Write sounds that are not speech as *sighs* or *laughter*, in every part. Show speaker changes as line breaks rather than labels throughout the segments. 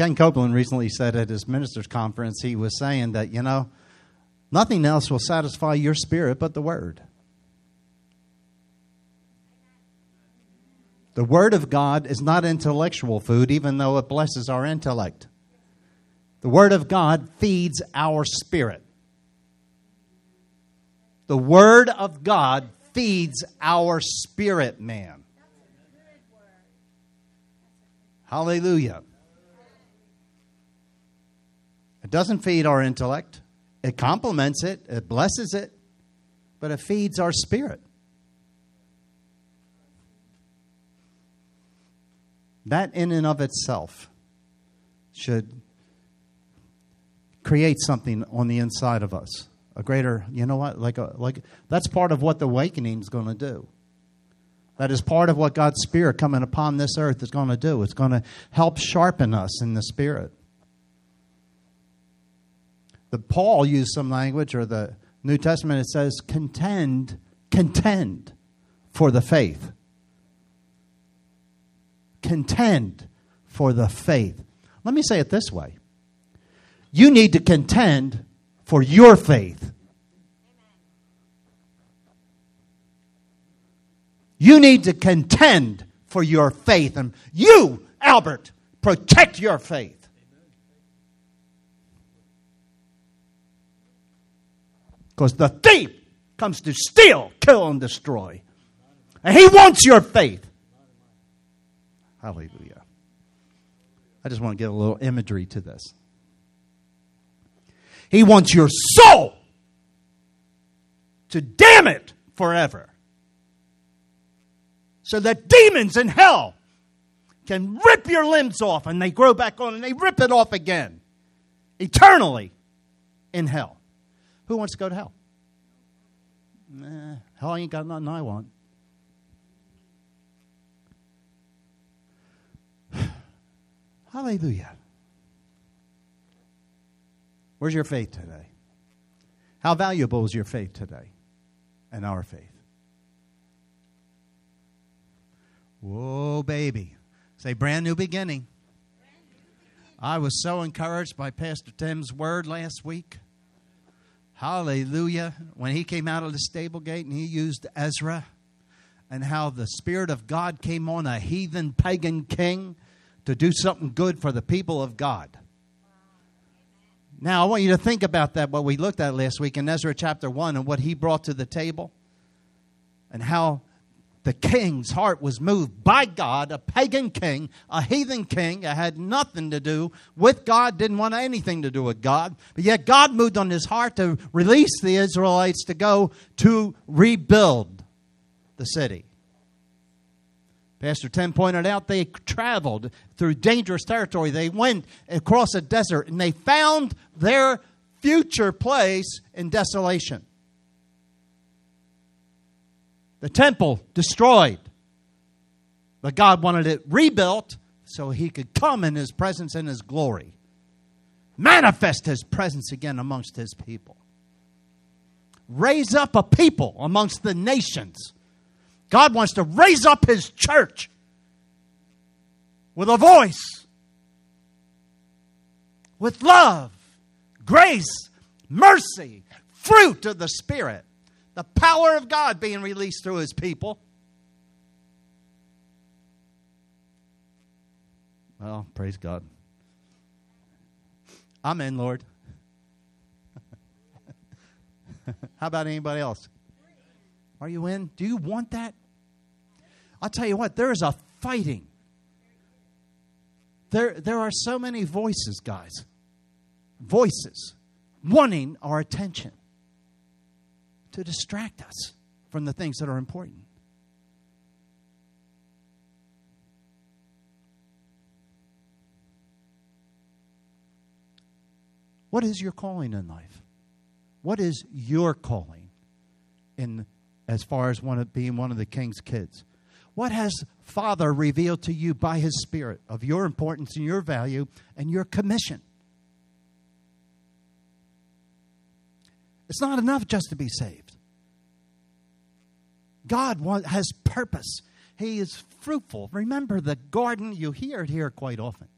Ken Copeland recently said at his ministers' conference, he was saying that, you know, nothing else will satisfy your spirit but the Word. The Word of God is not intellectual food, even though it blesses our intellect. The Word of God feeds our spirit. The Word of God feeds our spirit, man. Hallelujah. It doesn't feed our intellect, it complements it, it blesses it, but it feeds our spirit. That, in and of itself, should create something on the inside of us. A greater, you know what? Like, a, like that's part of what the awakening is going to do. That is part of what God's Spirit coming upon this earth is going to do. It's going to help sharpen us in the Spirit. The Paul used some language, or the New Testament, it says, contend, contend for the faith. Contend for the faith. Let me say it this way you need to contend for your faith. You need to contend for your faith. And you, Albert, protect your faith. Because the thief comes to steal, kill, and destroy. And he wants your faith. Hallelujah. I just want to get a little imagery to this. He wants your soul to damn it forever. So that demons in hell can rip your limbs off and they grow back on and they rip it off again eternally in hell. Who wants to go to hell? Nah, hell ain't got nothing I want. *sighs* Hallelujah. Where's your faith today? How valuable is your faith today and our faith? Whoa, baby. Say, brand new beginning. I was so encouraged by Pastor Tim's word last week. Hallelujah. When he came out of the stable gate and he used Ezra, and how the Spirit of God came on a heathen pagan king to do something good for the people of God. Now, I want you to think about that, what we looked at last week in Ezra chapter 1 and what he brought to the table, and how the king's heart was moved by God, a pagan king, a heathen king that had nothing to do with God, didn't want anything to do with God. But yet God moved on his heart to release the Israelites to go to rebuild the city. Pastor Tim pointed out they traveled through dangerous territory. They went across a desert and they found their future place in desolation. The temple destroyed, but God wanted it rebuilt so he could come in his presence and his glory, manifest his presence again amongst his people, raise up a people amongst the nations. God wants to raise up His church with a voice, with love, grace, mercy, fruit of the Spirit, the power of God being released through His people. Well, praise God. I'm in, Lord. *laughs* How about anybody else? Are you in? Do you want that? I'll tell you what, there is a fighting. There, there are so many voices, guys. Voices wanting our attention to distract us from the things that are important. What is your calling in life? What is your calling in as far as one of being one of the king's kids? What has Father revealed to you by His Spirit of your importance and your value and your commission? It's not enough just to be saved. God has purpose. He is fruitful. Remember the garden, you hear it here quite often.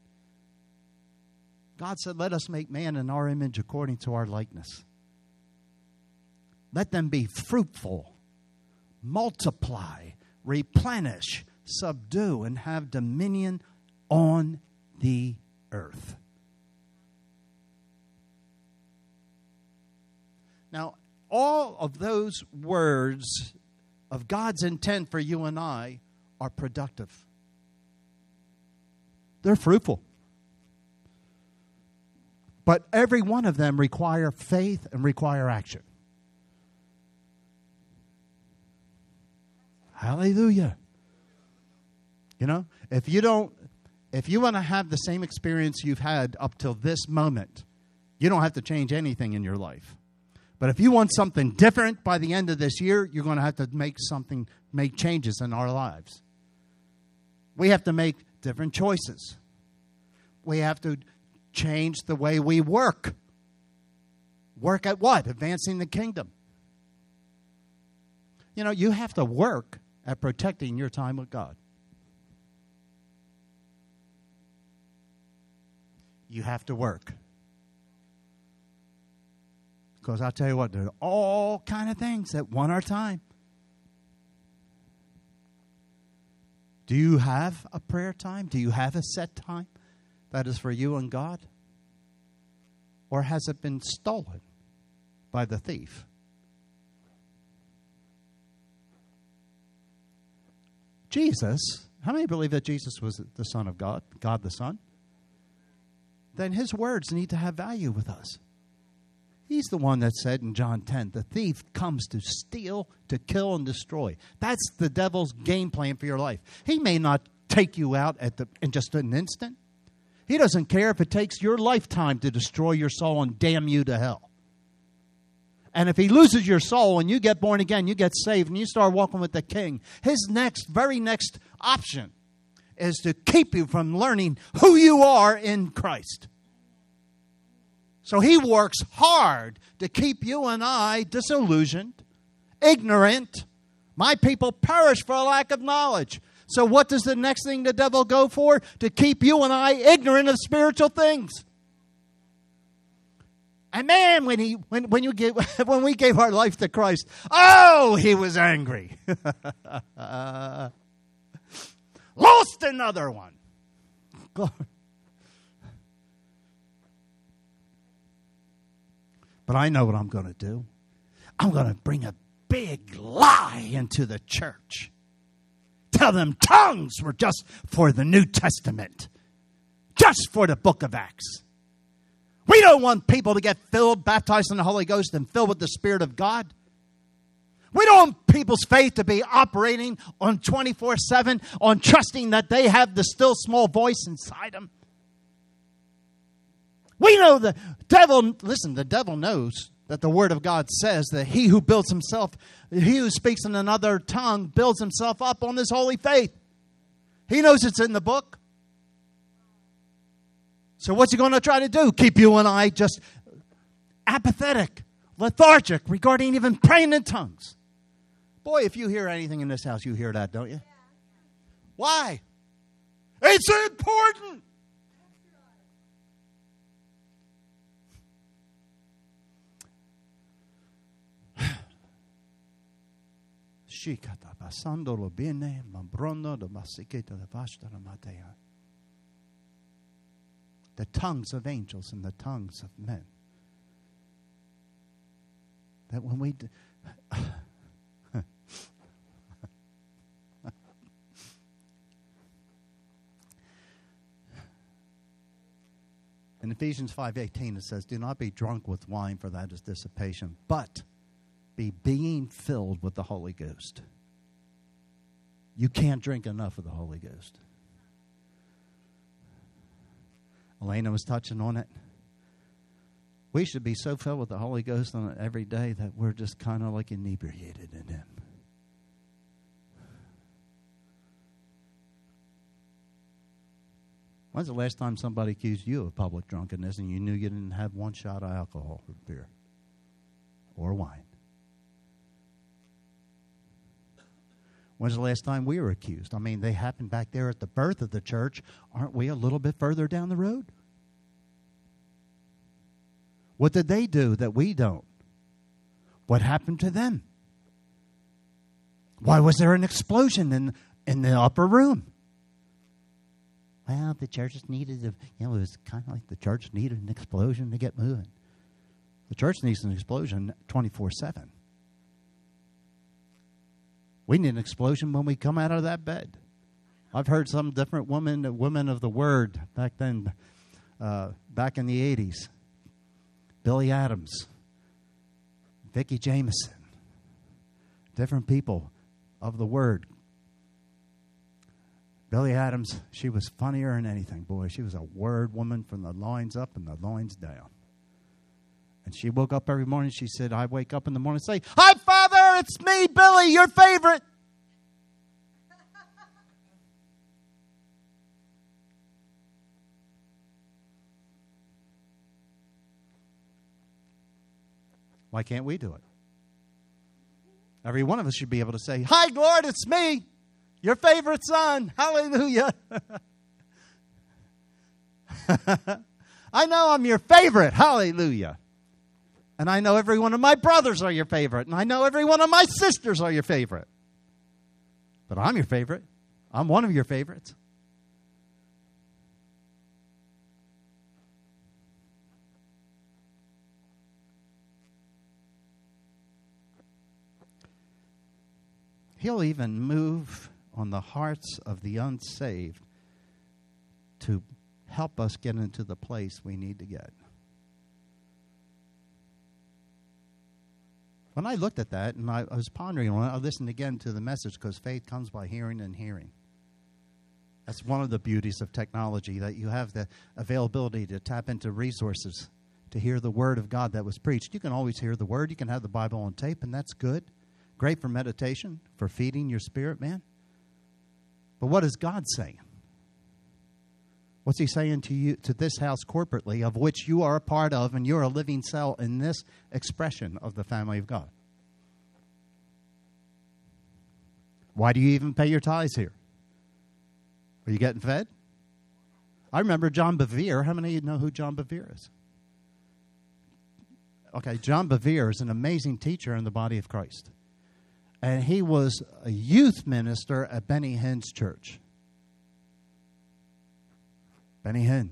God said, Let us make man in our image according to our likeness. Let them be fruitful, multiply, replenish, subdue, and have dominion on the earth. Now, all of those words of God's intent for you and I are productive. They're fruitful. But every one of them require faith and require action. Hallelujah. You know, if you don't, if you want to have the same experience you've had up till this moment, you don't have to change anything in your life. But if you want something different by the end of this year, you're going to have to make something, make changes in our lives. We have to make different choices. We have to change the way we work. Work at what? Advancing the kingdom. You know, you have to work at protecting your time with God. You have to work. Because I'll tell you what, there are all kind of things that want our time. Do you have a prayer time? Do you have a set time that is for you and God? Or has it been stolen by the thief? Jesus, how many believe that Jesus was the Son of God, God the Son? Then his words need to have value with us. He's the one that said in John 10, the thief comes to steal, to kill, and destroy. That's the devil's game plan for your life. He may not take you out at the, in just an instant. He doesn't care if it takes your lifetime to destroy your soul and damn you to hell. And if he loses your soul and you get born again, you get saved, and you start walking with the king, his next, very next option is to keep you from learning who you are in Christ. So he works hard to keep you and I disillusioned, ignorant. My people perish for a lack of knowledge. So, what does the next thing the devil go for? To keep you and I ignorant of spiritual things. And man, when he when when you gave *laughs* when we gave our life to Christ, oh, he was angry. *laughs* Lost another one. *laughs* But I know what I'm going to do. I'm going to bring a big lie into the church. Tell them tongues were just for the New Testament, just for the book of Acts. We don't want people to get filled, baptized in the Holy Ghost, and filled with the Spirit of God. We don't want people's faith to be operating on 24 7, on trusting that they have the still small voice inside them. We know the devil, listen, the devil knows that the Word of God says that he who builds himself, he who speaks in another tongue, builds himself up on this holy faith. He knows it's in the book. So, what's he going to try to do? Keep you and I just apathetic, lethargic regarding even praying in tongues. Boy, if you hear anything in this house, you hear that, don't you? Why? It's important. Shikata pasando lo bene, mambrono do masiketa de vashta matea. The tongues of angels and the tongues of men. That when we. Do, *laughs* In Ephesians 5:18 it says, "Do not be drunk with wine for that is dissipation, but be being filled with the Holy Ghost. You can't drink enough of the Holy Ghost. Elena was touching on it. We should be so filled with the Holy Ghost on every day that we're just kind of like inebriated in Him. When's the last time somebody accused you of public drunkenness and you knew you didn't have one shot of alcohol or beer or wine? When's the last time we were accused? I mean, they happened back there at the birth of the church. Aren't we a little bit further down the road? What did they do that we don't? What happened to them? Why was there an explosion in, in the upper room? Well, the church needed, a, you know, it was kind of like the church needed an explosion to get moving. The church needs an explosion 24 7. We need an explosion when we come out of that bed. I've heard some different women, women of the word back then, uh, back in the 80s. Billy Adams, Vicki Jamison, different people of the word. Billy Adams, she was funnier than anything. Boy, she was a word woman from the loins up and the loins down. And she woke up every morning. She said, I wake up in the morning and say, Hi, Father, it's me, Billy, your favorite. Why can't we do it? Every one of us should be able to say, Hi, Lord, it's me, your favorite son. *laughs* Hallelujah. *laughs* I know I'm your favorite. Hallelujah. And I know every one of my brothers are your favorite. And I know every one of my sisters are your favorite. But I'm your favorite. I'm one of your favorites. He'll even move on the hearts of the unsaved to help us get into the place we need to get. When I looked at that and I, I was pondering on it, I listened again to the message because faith comes by hearing and hearing. That's one of the beauties of technology that you have the availability to tap into resources to hear the word of God that was preached. You can always hear the word, you can have the Bible on tape, and that's good. Great for meditation, for feeding your spirit, man. But what is God saying? What's he saying to you to this house corporately of which you are a part of and you're a living cell in this expression of the family of God? Why do you even pay your tithes here? Are you getting fed? I remember John Bevere. How many of you know who John Bevere is? Okay, John Bevere is an amazing teacher in the body of Christ and he was a youth minister at Benny Hinn's church. Benny Hinn.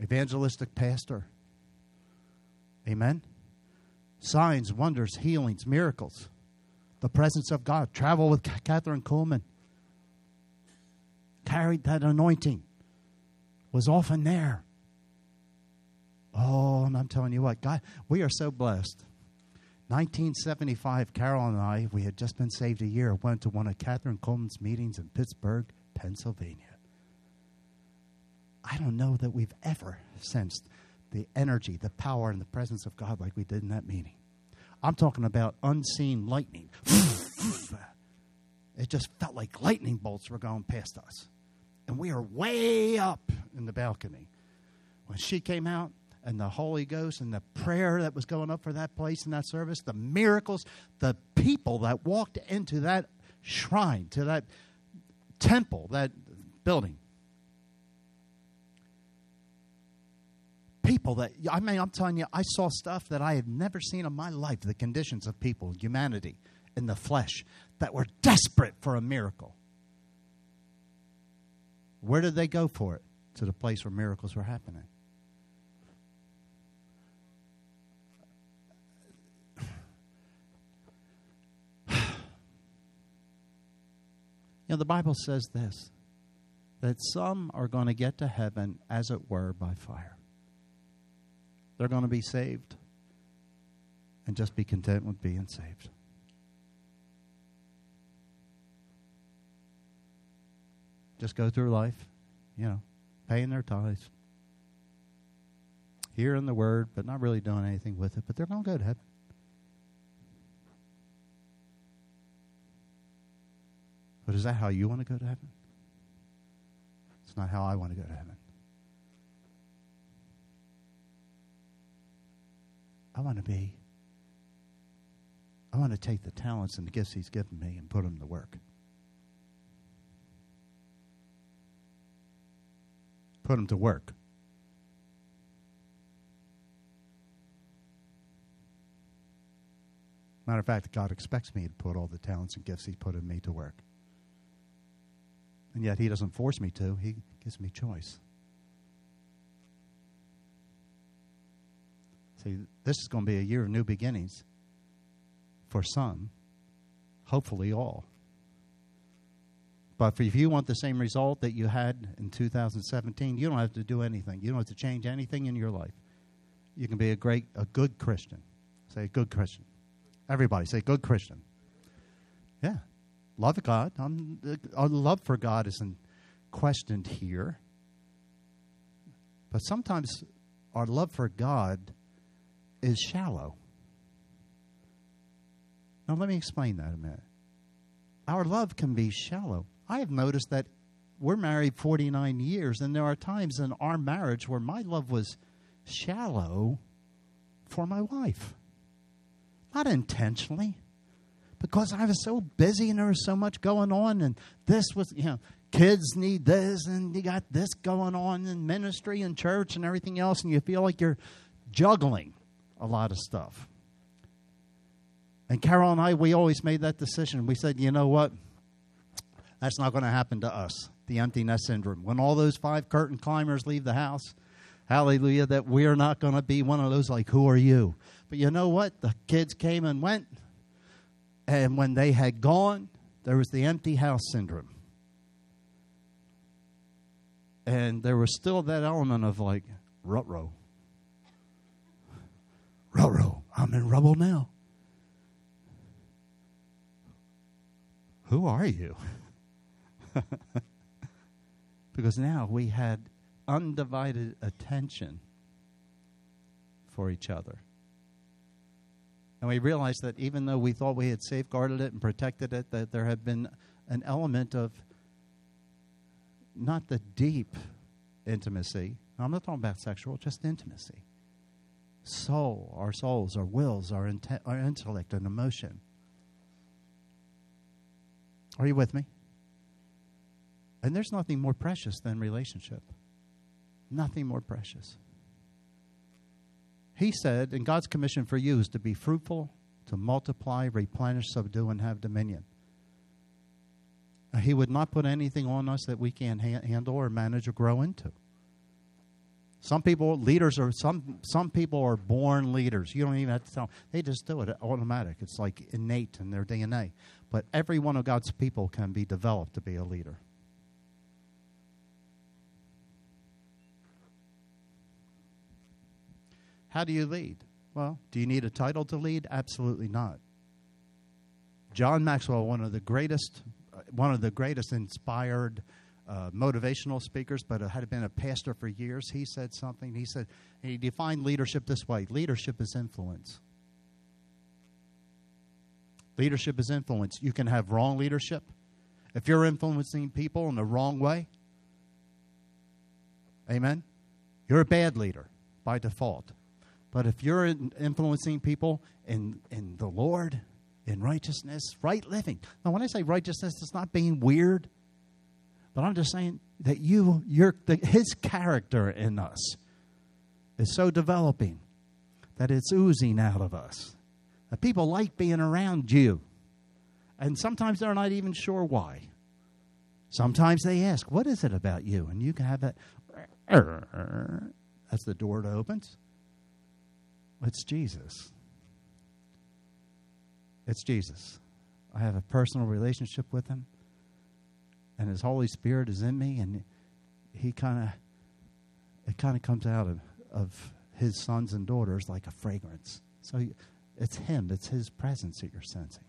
Evangelistic pastor. Amen. Signs, wonders, healings, miracles. The presence of God. Travel with Kathryn Kuhlman. Carried that anointing. Was often there. Oh, and I'm telling you what, God, we are so blessed. 1975, Carol and I, we had just been saved a year, went to one of Kathryn Kuhlman's meetings in Pittsburgh, Pennsylvania. I don't know that we've ever sensed the energy, the power, and the presence of God like we did in that meeting. I'm talking about unseen lightning. it just felt like lightning bolts were going past us. And we are way up in the balcony. When she came out, and the Holy Ghost and the prayer that was going up for that place in that service, the miracles, the people that walked into that shrine, to that temple, that building. People that, I mean, I'm telling you, I saw stuff that I had never seen in my life the conditions of people, humanity, in the flesh, that were desperate for a miracle. Where did they go for it? To the place where miracles were happening. Know, the Bible says this that some are going to get to heaven, as it were, by fire. They're going to be saved and just be content with being saved. Just go through life, you know, paying their tithes, hearing the word, but not really doing anything with it, but they're going to go to heaven. But is that how you want to go to heaven? It's not how I want to go to heaven. I want to be, I want to take the talents and the gifts He's given me and put them to work. Put them to work. Matter of fact, God expects me to put all the talents and gifts He's put in me to work. And yet He doesn't force me to, He gives me choice. See, this is going to be a year of new beginnings for some, hopefully all. But if you want the same result that you had in 2017, you don't have to do anything. You don't have to change anything in your life. You can be a great, a good Christian. Say, good Christian. Everybody say, good Christian. Yeah. Love God. I'm, uh, our love for God isn't questioned here. But sometimes our love for God is shallow. Now, let me explain that a minute. Our love can be shallow. I have noticed that we're married 49 years, and there are times in our marriage where my love was shallow for my wife. Not intentionally, because I was so busy and there was so much going on, and this was, you know, kids need this, and you got this going on in ministry and church and everything else, and you feel like you're juggling a lot of stuff. And Carol and I, we always made that decision. We said, you know what? That's not going to happen to us. The empty nest syndrome. When all those five curtain climbers leave the house, hallelujah, that we're not going to be one of those like, who are you? But you know what? The kids came and went. And when they had gone, there was the empty house syndrome. And there was still that element of like, rut row. Rut row. I'm in rubble now. Who are you? *laughs* because now we had undivided attention for each other. And we realized that even though we thought we had safeguarded it and protected it, that there had been an element of not the deep intimacy. I'm not talking about sexual, just intimacy. Soul, our souls, our wills, our, inte- our intellect, and emotion. Are you with me? And there's nothing more precious than relationship. Nothing more precious. He said, and God's commission for you is to be fruitful, to multiply, replenish, subdue, and have dominion. He would not put anything on us that we can't ha- handle or manage or grow into. Some people, leaders are some. Some people are born leaders. You don't even have to tell them; they just do it automatic. It's like innate in their DNA. But every one of God's people can be developed to be a leader. How do you lead? Well, do you need a title to lead? Absolutely not. John Maxwell, one of the greatest, one of the greatest inspired uh, motivational speakers, but had been a pastor for years. He said something. He said he defined leadership this way: leadership is influence. Leadership is influence. You can have wrong leadership. If you're influencing people in the wrong way, amen, you're a bad leader by default. But if you're influencing people in, in the Lord, in righteousness, right living. Now, when I say righteousness, it's not being weird, but I'm just saying that you, your, the, His character in us is so developing that it's oozing out of us. That people like being around you. And sometimes they're not even sure why. Sometimes they ask, What is it about you? And you can have that. That's the door that opens. It's Jesus. It's Jesus. I have a personal relationship with him, and his Holy Spirit is in me, and he kind of it kind of comes out of, of his sons and daughters like a fragrance. So it's him, it's his presence that you're sensing.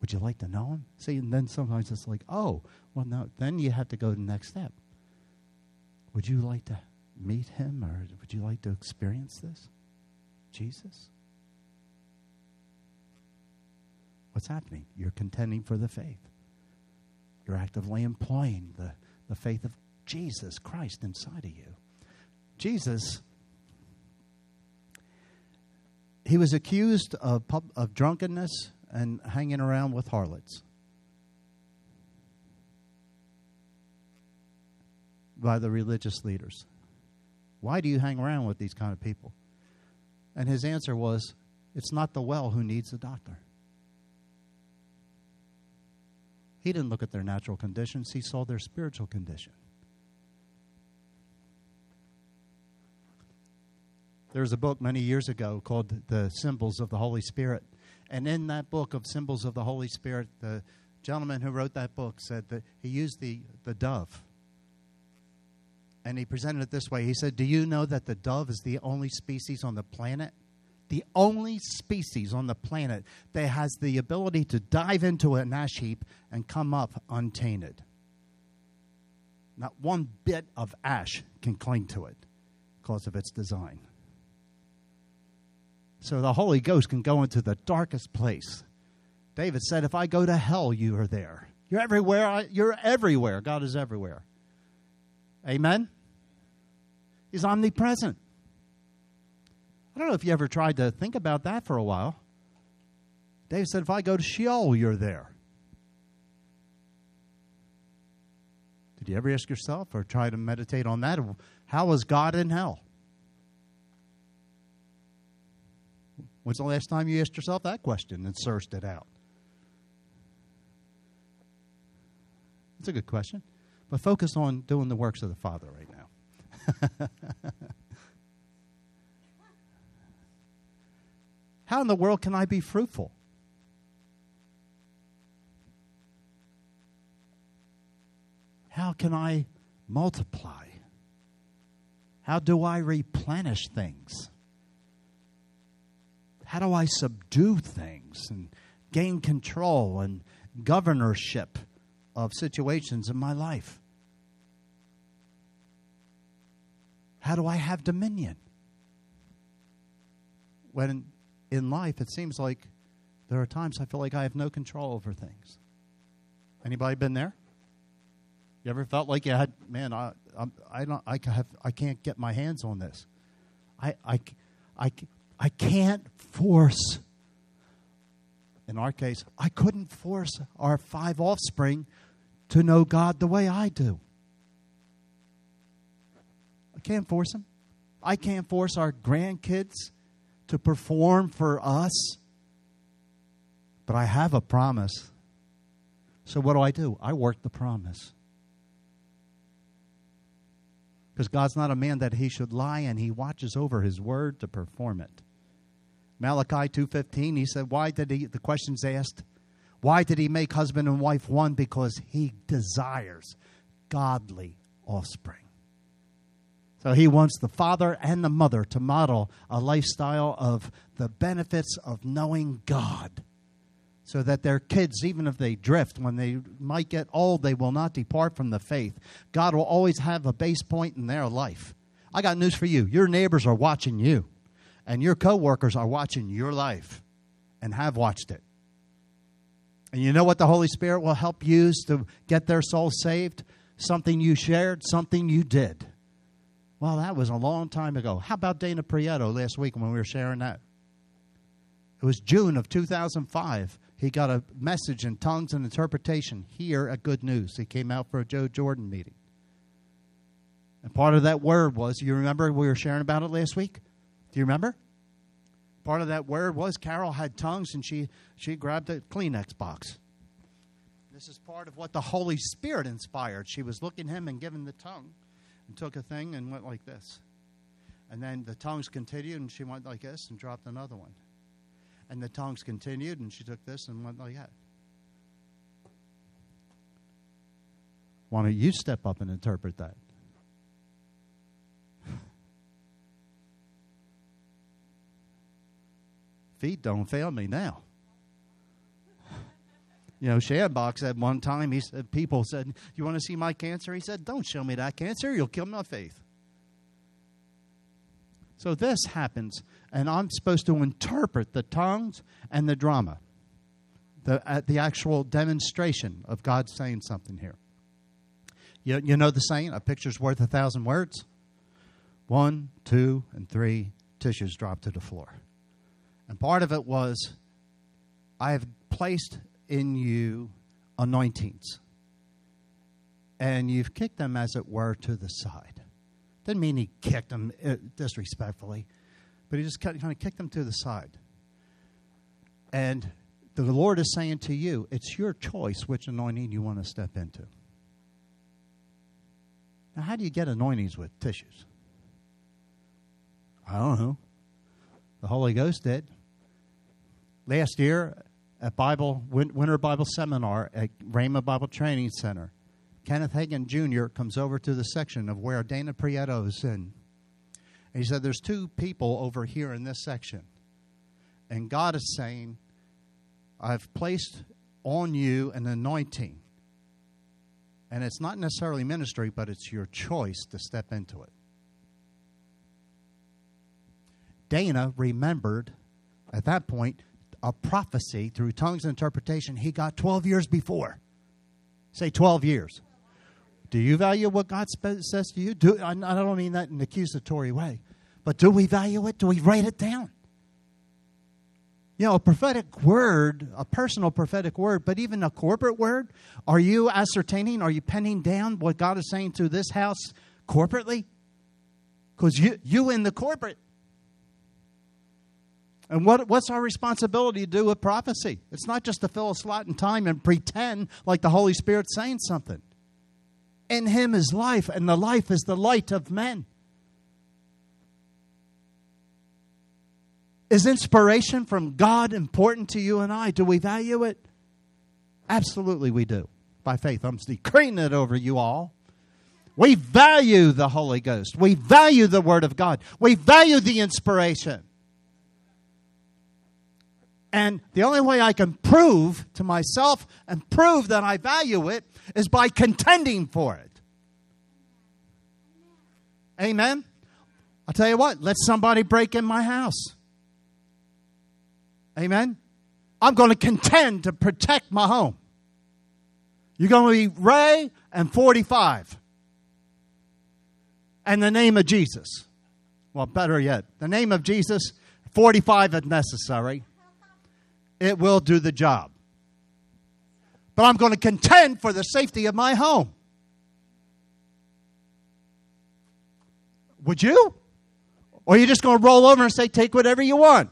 Would you like to know him? See, and then sometimes it's like, oh, well, no. Then you have to go to the next step. Would you like to meet him or would you like to experience this? Jesus? What's happening? You're contending for the faith. You're actively employing the, the faith of Jesus Christ inside of you. Jesus, he was accused of, pub, of drunkenness and hanging around with harlots. By the religious leaders. Why do you hang around with these kind of people? And his answer was, It's not the well who needs the doctor. He didn't look at their natural conditions, he saw their spiritual condition. There was a book many years ago called The Symbols of the Holy Spirit. And in that book of Symbols of the Holy Spirit, the gentleman who wrote that book said that he used the, the dove. And he presented it this way. He said, Do you know that the dove is the only species on the planet? The only species on the planet that has the ability to dive into an ash heap and come up untainted. Not one bit of ash can cling to it because of its design. So the Holy Ghost can go into the darkest place. David said, If I go to hell, you are there. You're everywhere. You're everywhere. God is everywhere. Amen? He's omnipresent. I don't know if you ever tried to think about that for a while. David said, If I go to Sheol, you're there. Did you ever ask yourself or try to meditate on that? How is God in hell? When's the last time you asked yourself that question and searched it out? That's a good question. But focus on doing the works of the Father right now. *laughs* How in the world can I be fruitful? How can I multiply? How do I replenish things? how do I subdue things and gain control and governorship of situations in my life? How do I have dominion? When in life it seems like there are times I feel like I have no control over things. Anybody been there? You ever felt like you had, man, I, I, I don't, I have, I can't get my hands on this. I, I, I, I can't force, in our case, I couldn't force our five offspring to know God the way I do. Can't force them. I can't force our grandkids to perform for us. But I have a promise. So what do I do? I work the promise. Because God's not a man that he should lie and he watches over his word to perform it. Malachi 2:15 he said why did he the questions asked why did he make husband and wife one because he desires godly offspring so he wants the father and the mother to model a lifestyle of the benefits of knowing God so that their kids, even if they drift, when they might get old, they will not depart from the faith. God will always have a base point in their life. I got news for you. Your neighbors are watching you and your coworkers are watching your life and have watched it. And you know what the Holy Spirit will help use to get their soul saved? Something you shared, something you did. Well, that was a long time ago. How about Dana Prieto last week when we were sharing that? It was June of 2005. He got a message in tongues and interpretation here at Good News. He came out for a Joe Jordan meeting. And part of that word was, you remember we were sharing about it last week? Do you remember? Part of that word was Carol had tongues and she, she grabbed a Kleenex box. This is part of what the Holy Spirit inspired. She was looking him and giving the tongue and took a thing and went like this. And then the tongues continued and she went like this and dropped another one. And the tongues continued and she took this and went like that. Why don't you step up and interpret that? *sighs* feet don't fail me now. You know, Schambach at one time, he said, people said, You want to see my cancer? He said, Don't show me that cancer, you'll kill my faith. So this happens, and I'm supposed to interpret the tongues and the drama, the, uh, the actual demonstration of God saying something here. You, you know the saying, a picture's worth a thousand words? One, two, and three tissues dropped to the floor. And part of it was, I have placed in you anointings. And you've kicked them, as it were, to the side. Didn't mean he kicked them uh, disrespectfully, but he just kind of kicked them to the side. And the Lord is saying to you, it's your choice which anointing you want to step into. Now, how do you get anointings with tissues? I don't know. The Holy Ghost did. Last year at Bible Winter Bible Seminar at Rhema Bible Training Center, Kenneth Hagin Jr. comes over to the section of where Dana Prieto is in. And he said, There's two people over here in this section. And God is saying, I've placed on you an anointing. And it's not necessarily ministry, but it's your choice to step into it. Dana remembered at that point a prophecy through tongues and interpretation he got 12 years before. Say 12 years. Do you value what God says to you? Do, I don't mean that in an accusatory way, but do we value it? Do we write it down? You know, a prophetic word, a personal prophetic word, but even a corporate word, are you ascertaining, are you penning down what God is saying to this house corporately? Because you, you in the corporate. And what, what's our responsibility to do with prophecy? It's not just to fill a slot in time and pretend like the Holy Spirit's saying something. In Him is life, and the life is the light of men. Is inspiration from God important to you and I? Do we value it? Absolutely, we do. By faith, I'm decreeing it over you all. We value the Holy Ghost. We value the Word of God. We value the inspiration. And the only way I can prove to myself and prove that I value it is by contending for it. Amen? I'll tell you what, let somebody break in my house. Amen? I'm going to contend to protect my home. You're going to be Ray and 45. And the name of Jesus. Well, better yet, the name of Jesus, 45 if necessary. It will do the job. But I'm going to contend for the safety of my home. Would you? Or are you just going to roll over and say, take whatever you want?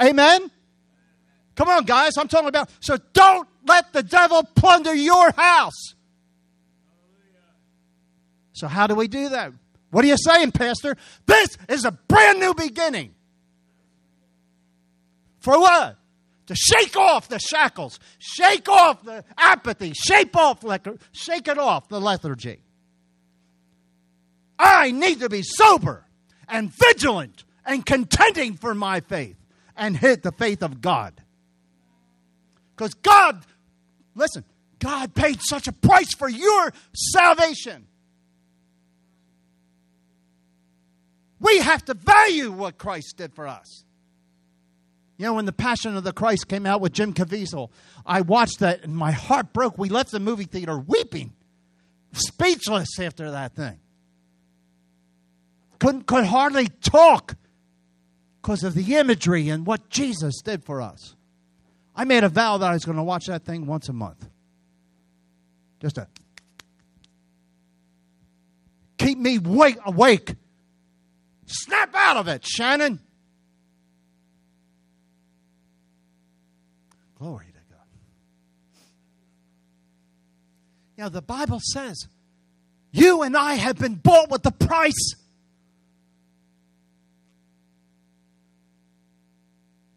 Amen? Come on, guys. I'm talking about. So don't let the devil plunder your house. So, how do we do that? What are you saying, Pastor? This is a brand new beginning. For what? To shake off the shackles, shake off the apathy, shake off, shake it off the lethargy. I need to be sober and vigilant and contending for my faith and hit the faith of God. Because God, listen, God paid such a price for your salvation. We have to value what Christ did for us. You know, when The Passion of the Christ came out with Jim Caviezel, I watched that and my heart broke. We left the movie theater weeping, speechless after that thing. Couldn't, could hardly talk because of the imagery and what Jesus did for us. I made a vow that I was going to watch that thing once a month. Just to keep me wake, awake. Snap out of it, Shannon. Glory to God. Know, the Bible says you and I have been bought with the price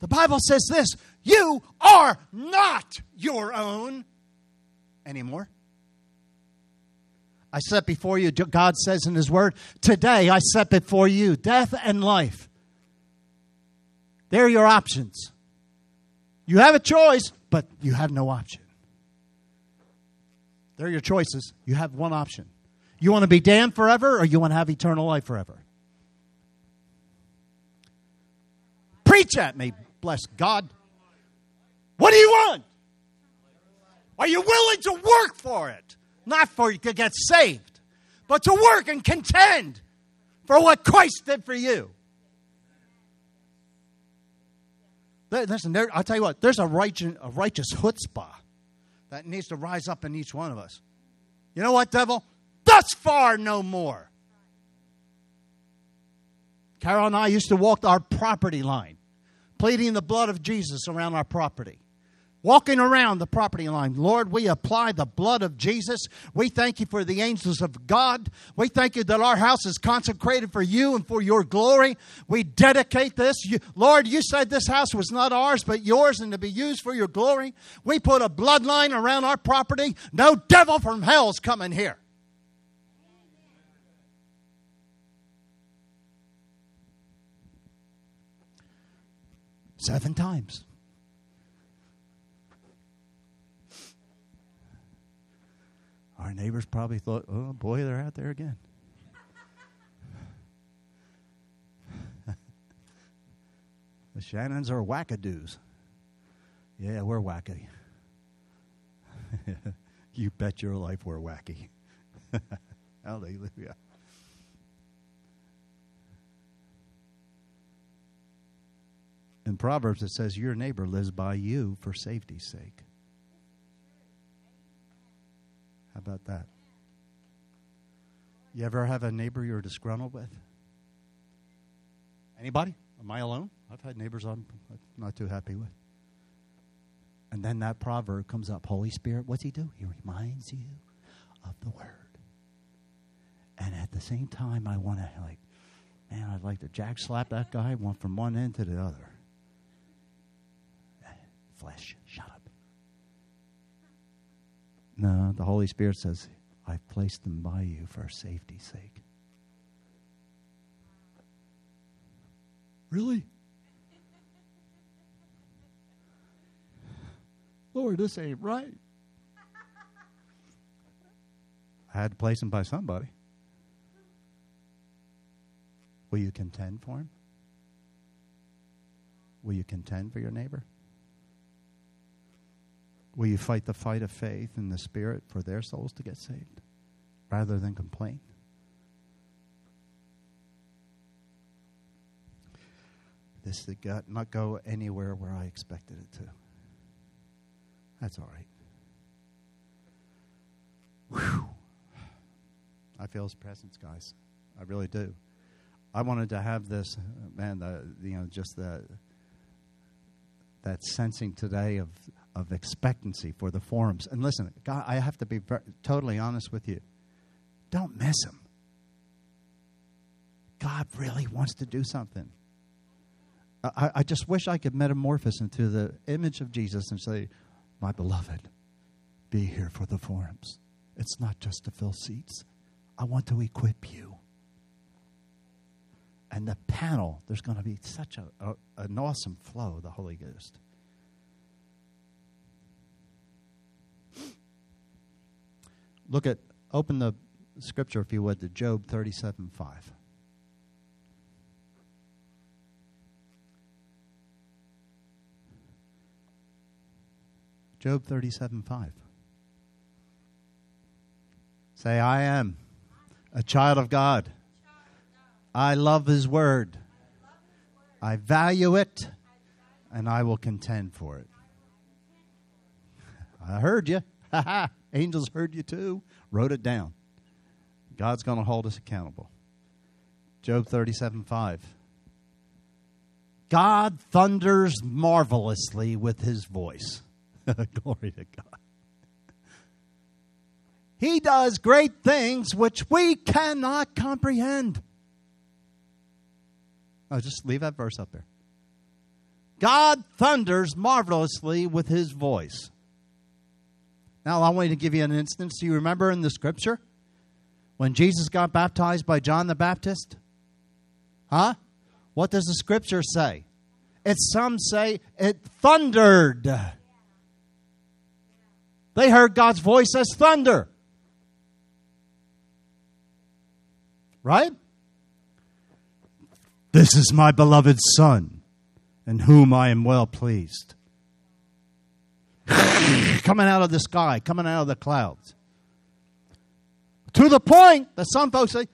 The Bible says this you are not your own anymore. I set before you, God says in His Word, today I set before you death and life. They're your options. You have a choice, but you have no option. They're your choices. You have one option. You want to be damned forever, or you want to have eternal life forever? Preach at me, bless God. What do you want? Are you willing to work for it? Not for you to get saved, but to work and contend for what Christ did for you. Listen, there, I'll tell you what, there's a righteous, a righteous chutzpah that needs to rise up in each one of us. You know what, devil? Thus far, no more. Carol and I used to walk our property line, pleading the blood of Jesus around our property walking around the property line. Lord, we apply the blood of Jesus. We thank you for the angels of God. We thank you that our house is consecrated for you and for your glory. We dedicate this. You, Lord, you said this house was not ours, but yours and to be used for your glory. We put a bloodline around our property. No devil from hell's coming here. Seven times. Our neighbors probably thought, oh boy, they're out there again. *laughs* the Shannons are wackadoos. Yeah, we're wacky. *laughs* you bet your life we're wacky. *laughs* Hallelujah. In Proverbs, it says, Your neighbor lives by you for safety's sake. How about that? You ever have a neighbor you're disgruntled with? Anybody? Am I alone? I've had neighbors I'm not too happy with. And then that proverb comes up Holy Spirit, what's he do? He reminds you of the word. And at the same time, I want to, like, man, I'd like to jack slap that guy one from one end to the other. Flesh, shut up. No, the Holy Spirit says, I've placed them by you for safety's sake. Really? Lord, this ain't right. I had to place him by somebody. Will you contend for him? Will you contend for your neighbor? Will you fight the fight of faith in the Spirit for their souls to get saved rather than complain? This did not go anywhere where I expected it to. That's all right. Whew. I feel his presence, guys. I really do. I wanted to have this, man. The, you know, just the that sensing today of of expectancy for the forums. And listen, God, I have to be totally honest with you. Don't miss them. God really wants to do something. I, I just wish I could metamorphose into the image of Jesus and say, My beloved, be here for the forums. It's not just to fill seats, I want to equip you. And the panel, there's going to be such a, a an awesome flow of the Holy Ghost. Look at, open the scripture, if you would, to Job 37 5. Job 37 5. Say, I am a child of God. I love His word. I value it, and I will contend for it. *laughs* I heard you. *laughs* Angels heard you too. Wrote it down. God's going to hold us accountable. Job 37 5. God thunders marvelously with his voice. *laughs* Glory to God. He does great things which we cannot comprehend. Oh, just leave that verse up there. God thunders marvelously with his voice. Now, I want to give you an instance. Do you remember in the scripture when Jesus got baptized by John the Baptist? Huh? What does the scripture say? It some say it thundered. They heard God's voice as thunder. Right? This is my beloved Son, in whom I am well pleased. *laughs* coming out of the sky, coming out of the clouds. To the point that some folks say,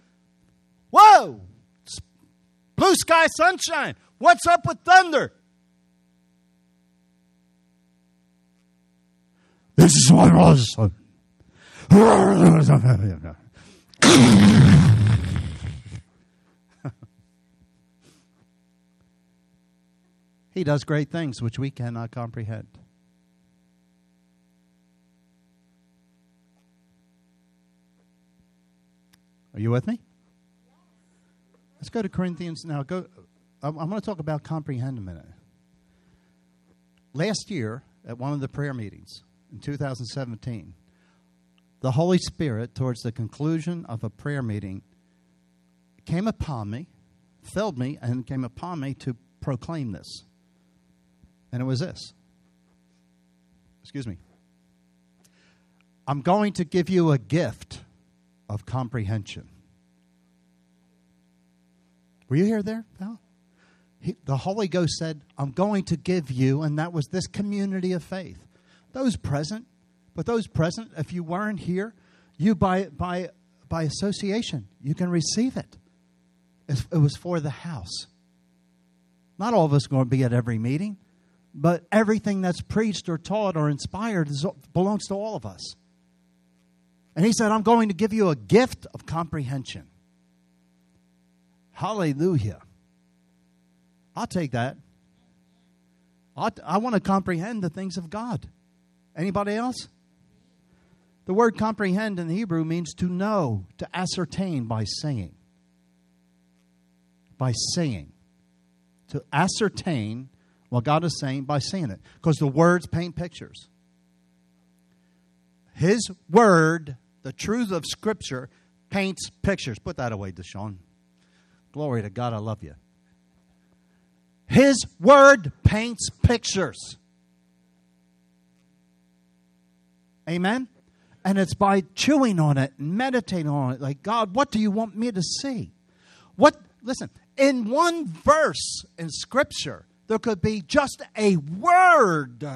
Whoa, blue sky sunshine. What's up with thunder? This is what was. *laughs* He does great things which we cannot comprehend. Are you with me? Let's go to Corinthians now. Go. I'm, I'm going to talk about comprehend a minute. Last year, at one of the prayer meetings in 2017, the Holy Spirit, towards the conclusion of a prayer meeting, came upon me, filled me, and came upon me to proclaim this. And it was this. Excuse me. I'm going to give you a gift of comprehension. Were you here there, Val? He, the Holy Ghost said, I'm going to give you, and that was this community of faith. Those present, but those present, if you weren't here, you by, by, by association, you can receive it. It was for the house. Not all of us are going to be at every meeting, but everything that's preached or taught or inspired is, belongs to all of us. And he said, I'm going to give you a gift of comprehension. Hallelujah. I'll take that. I'll, I want to comprehend the things of God. Anybody else? The word comprehend in the Hebrew means to know, to ascertain by singing. By singing. To ascertain what God is saying by singing it. Because the words paint pictures. His word, the truth of Scripture, paints pictures. Put that away, Deshaun. Glory to God, I love you. His word paints pictures. Amen? And it's by chewing on it and meditating on it, like, God, what do you want me to see? What, listen, in one verse in Scripture, there could be just a word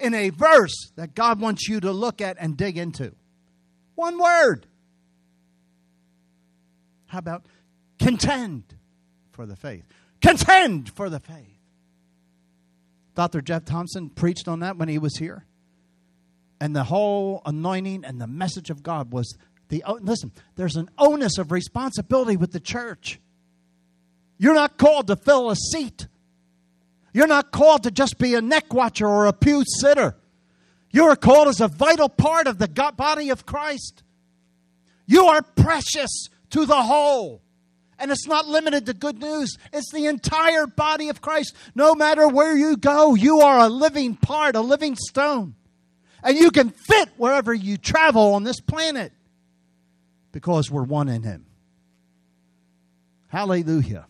in a verse that God wants you to look at and dig into. One word. How about contend for the faith? Contend for the faith. Dr. Jeff Thompson preached on that when he was here. And the whole anointing and the message of God was the oh, listen, there's an onus of responsibility with the church. You're not called to fill a seat. You're not called to just be a neck watcher or a pew sitter. You are called as a vital part of the body of Christ. You are precious to the whole. And it's not limited to good news, it's the entire body of Christ. No matter where you go, you are a living part, a living stone. And you can fit wherever you travel on this planet because we're one in Him. Hallelujah.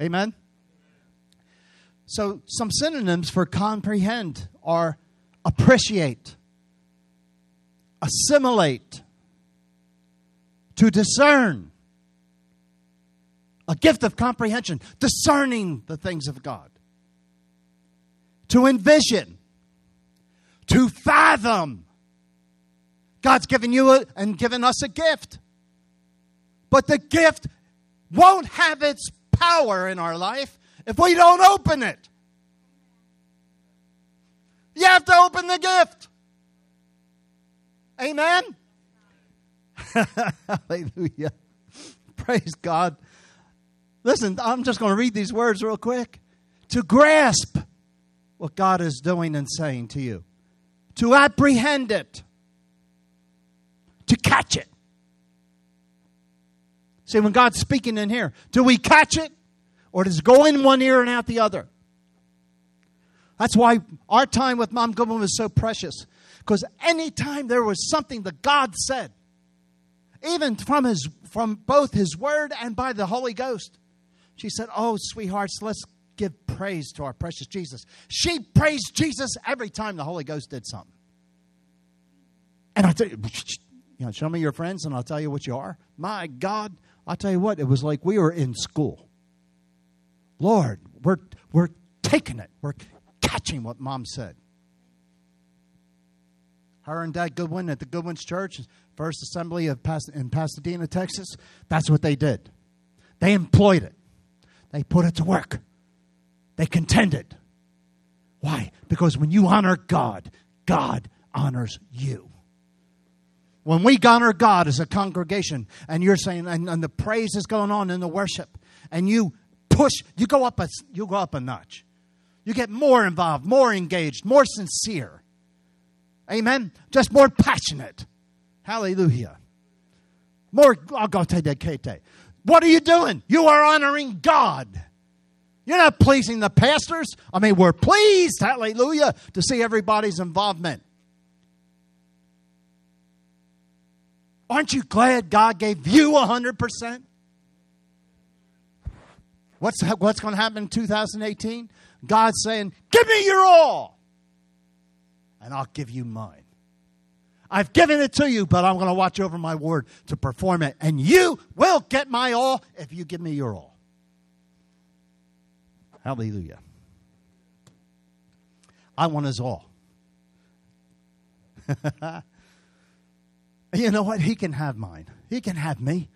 Amen. So, some synonyms for comprehend are appreciate, assimilate, to discern, a gift of comprehension, discerning the things of God, to envision, to fathom. God's given you a, and given us a gift. But the gift won't have its power in our life if we don't open it. You have to open the gift. Amen. *laughs* Hallelujah. Praise God. Listen, I'm just going to read these words real quick. To grasp what God is doing and saying to you, to apprehend it, to catch it. See, when God's speaking in here, do we catch it? or does it go in one ear and out the other? That's why our time with Mom Goodwin was so precious. Because anytime there was something that God said, even from his from both his word and by the Holy Ghost, she said, Oh, sweethearts, let's give praise to our precious Jesus. She praised Jesus every time the Holy Ghost did something. And I tell you, you know, show me your friends and I'll tell you what you are. My God, I'll tell you what, it was like we were in school. Lord, we're, we're taking it. We're what mom said. Her and Dad Goodwin at the Goodwin's Church, First Assembly of Pas- in Pasadena, Texas, that's what they did. They employed it, they put it to work, they contended. Why? Because when you honor God, God honors you. When we honor God as a congregation, and you're saying, and, and the praise is going on in the worship, and you push, you go up a, you go up a notch. You get more involved, more engaged, more sincere. Amen. Just more passionate. Hallelujah. More What are you doing? You are honoring God. You're not pleasing the pastors. I mean, we're pleased, hallelujah, to see everybody's involvement. Aren't you glad God gave you 100%? What's, what's going to happen in 2018? God's saying, Give me your all, and I'll give you mine. I've given it to you, but I'm going to watch over my word to perform it. And you will get my all if you give me your all. Hallelujah. I want his all. *laughs* you know what? He can have mine. He can have me.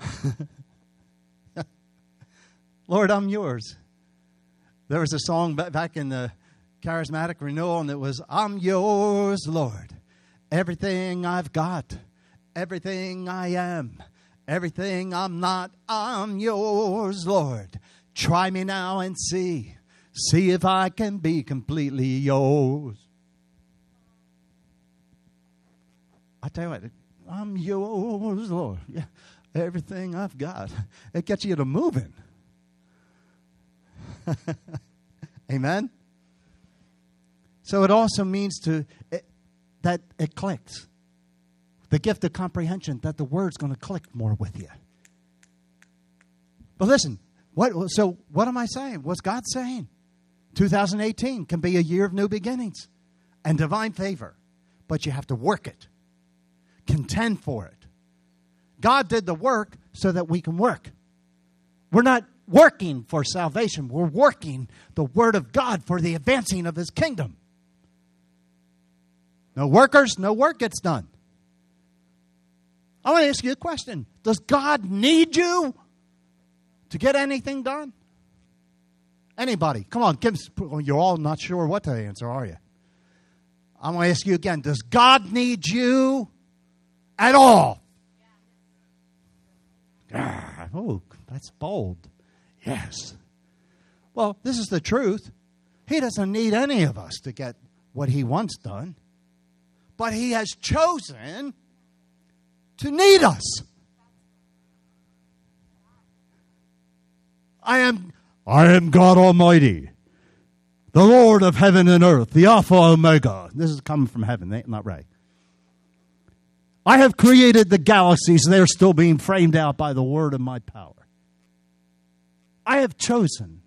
*laughs* Lord, I'm yours. There was a song back in the charismatic renewal, and it was, I'm yours, Lord. Everything I've got, everything I am, everything I'm not, I'm yours, Lord. Try me now and see. See if I can be completely yours. I tell you what, I'm yours, Lord. Yeah, everything I've got. It gets you to moving. *laughs* Amen. So it also means to it, that it clicks. The gift of comprehension that the word's going to click more with you. But listen, what so what am I saying? What's God saying? 2018 can be a year of new beginnings and divine favor, but you have to work it. Contend for it. God did the work so that we can work. We're not working for salvation, we're working the Word of God for the advancing of His kingdom. No workers, no work gets done. I want to ask you a question Does God need you to get anything done? Anybody? Come on, give, you're all not sure what to answer, are you? I'm going to ask you again Does God need you at all? Ah, oh, that's bold. Yes. Well, this is the truth. He doesn't need any of us to get what he wants done, but he has chosen to need us. I am I am God Almighty, the Lord of heaven and earth, the Alpha Omega. This is coming from heaven, not right. I have created the galaxies, they're still being framed out by the word of my power. I have chosen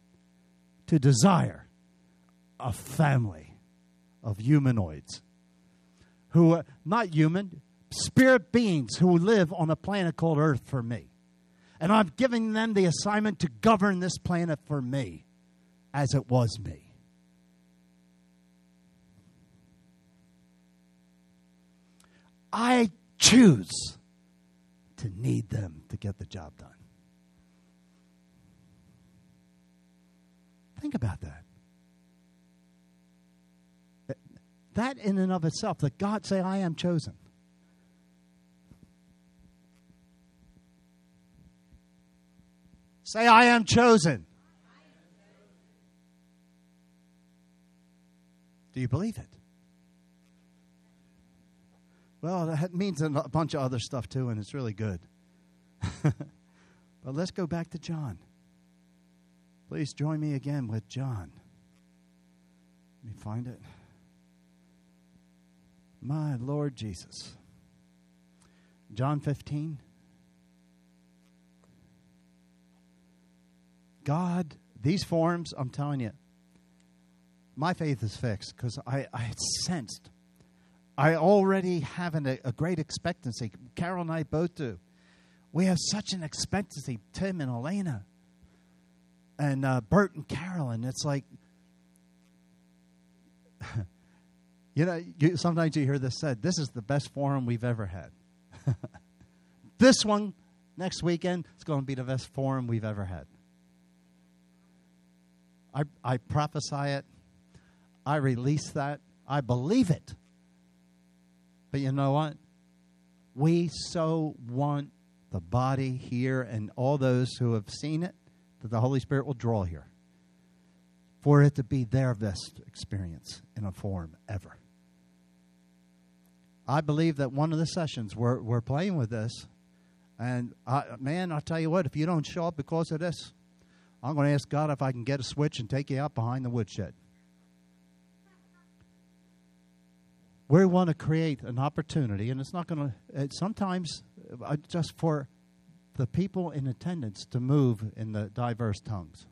to desire a family of humanoids who are not human, spirit beings who live on a planet called Earth for me. And I'm giving them the assignment to govern this planet for me as it was me. I choose to need them to get the job done. Think about that. That in and of itself, that God say, I am chosen. Say, I am chosen. Do you believe it? Well, that means a bunch of other stuff too, and it's really good. *laughs* but let's go back to John. Please join me again with John. Let me find it. My Lord Jesus. John 15. God, these forums, I'm telling you, my faith is fixed because I, I sensed. I already have an, a great expectancy. Carol and I both do. We have such an expectancy, Tim and Elena and uh, Bert and Carolyn. It's like, *laughs* you know, you, sometimes you hear this said, this is the best forum we've ever had. *laughs* this one next weekend is going to be the best forum we've ever had. I, I prophesy it. I release that. I believe it. But you know what? We so want the body here and all those who have seen it that the Holy Spirit will draw here. for it to be their best experience in a forum ever. I believe that one of the sessions we're, we're playing with this, and I, man, I'll tell you what, if you don't show up because of this, I'm going to ask God if I can get a switch and take you out behind the woodshed. We want to create an opportunity, and it's not going to, sometimes uh, just for the people in attendance to move in the diverse tongues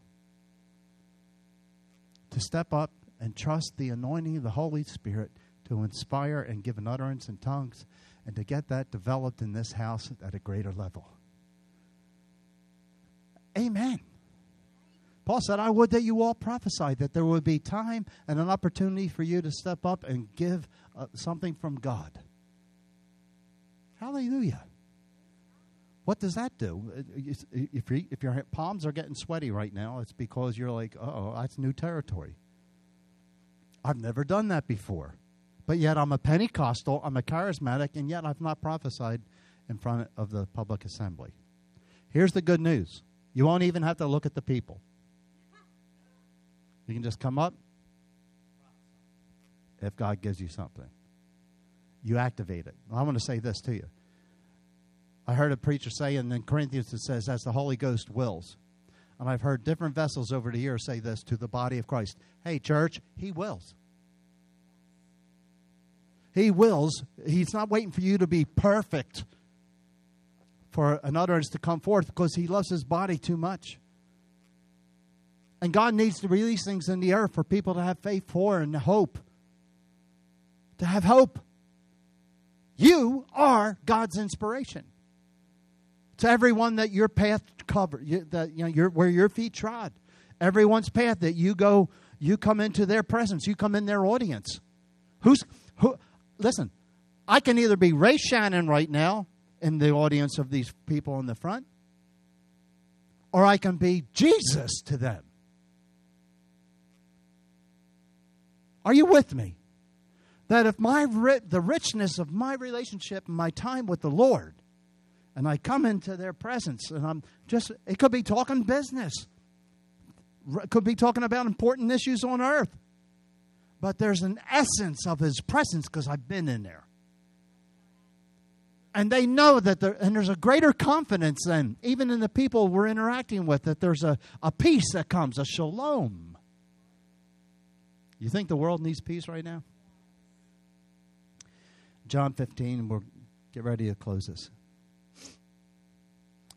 to step up and trust the anointing of the Holy Spirit to inspire and give an utterance in tongues and to get that developed in this house at a greater level. Amen. Paul said, I would that you all prophesy, that there would be time and an opportunity for you to step up and give uh, something from God. Hallelujah. What does that do? If, you, if your palms are getting sweaty right now, it's because you're like, oh, that's new territory. I've never done that before. But yet I'm a Pentecostal, I'm a charismatic, and yet I've not prophesied in front of the public assembly. Here's the good news you won't even have to look at the people. You can just come up if God gives you something. You activate it. I want to say this to you. I heard a preacher say in Corinthians it says, as the Holy Ghost wills. And I've heard different vessels over the years say this to the body of Christ. Hey, church, he wills. He wills. He's not waiting for you to be perfect for an utterance to come forth because he loves his body too much. And God needs to release things in the earth for people to have faith for and hope. To have hope. You are God's inspiration to everyone that your path covered, that you know, your, where your feet trod, everyone's path that you go, you come into their presence, you come in their audience. Who's who? Listen, I can either be Ray Shannon right now in the audience of these people in the front, or I can be Jesus to them. Are you with me? That if my the richness of my relationship and my time with the Lord and I come into their presence and I'm just, it could be talking business, it could be talking about important issues on earth. But there's an essence of his presence because I've been in there. And they know that there, and there's a greater confidence than even in the people we're interacting with, that there's a, a peace that comes, a shalom. You think the world needs peace right now? John 15, we'll get ready to close this.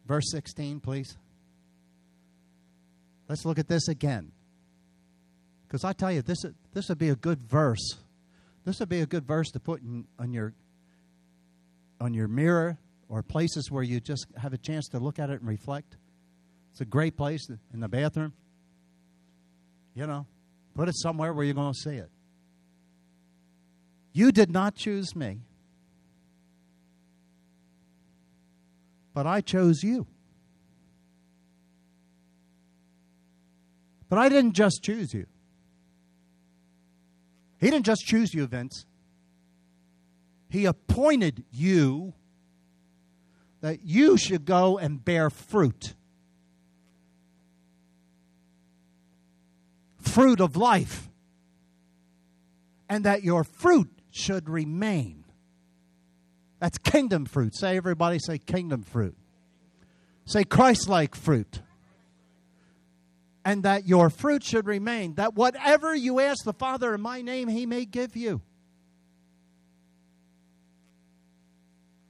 Verse 16, please. Let's look at this again. Because I tell you, this, this would be a good verse. This would be a good verse to put in, on, your, on your mirror or places where you just have a chance to look at it and reflect. It's a great place in the bathroom. You know, put it somewhere where you're going to see it. You did not choose me. But I chose you. But I didn't just choose you. He didn't just choose you, Vince. He appointed you that you should go and bear fruit. Fruit of life. And that your fruit should remain. That's kingdom fruit. Say, everybody, say kingdom fruit. Say Christ like fruit. And that your fruit should remain, that whatever you ask the Father in my name, he may give you.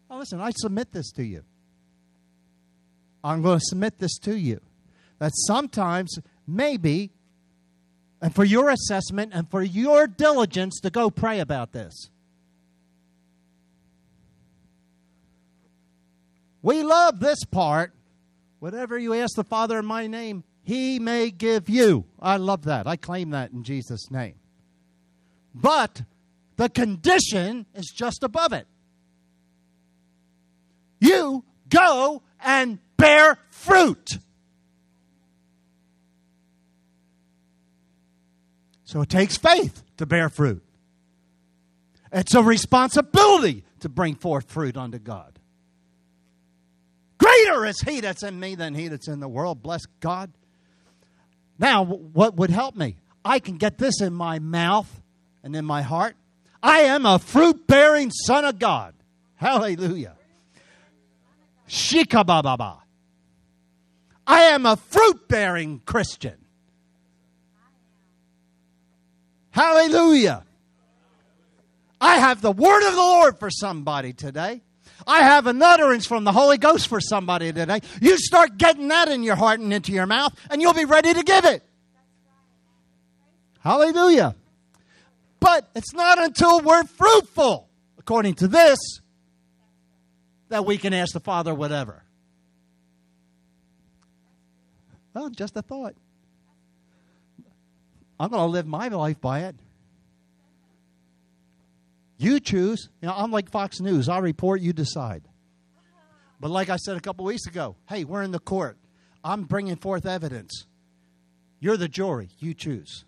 Now, listen, I submit this to you. I'm going to submit this to you. That sometimes, maybe, and for your assessment and for your diligence to go pray about this. We love this part. Whatever you ask the Father in my name, he may give you. I love that. I claim that in Jesus' name. But the condition is just above it. You go and bear fruit. So it takes faith to bear fruit. It's a responsibility to bring forth fruit unto God. Greater is he that's in me than he that's in the world. Bless God. Now, what would help me? I can get this in my mouth and in my heart. I am a fruit bearing son of God. Hallelujah. Shikabababa. I am a fruit bearing Christian. Hallelujah. I have the word of the Lord for somebody today. I have an utterance from the Holy Ghost for somebody today. You start getting that in your heart and into your mouth, and you'll be ready to give it. Hallelujah. But it's not until we're fruitful, according to this, that we can ask the Father whatever. Well, just a thought. I'm going to live my life by it. You choose. You know, I'm like Fox News. I report, you decide. But like I said a couple weeks ago, hey, we're in the court. I'm bringing forth evidence. You're the jury. You choose.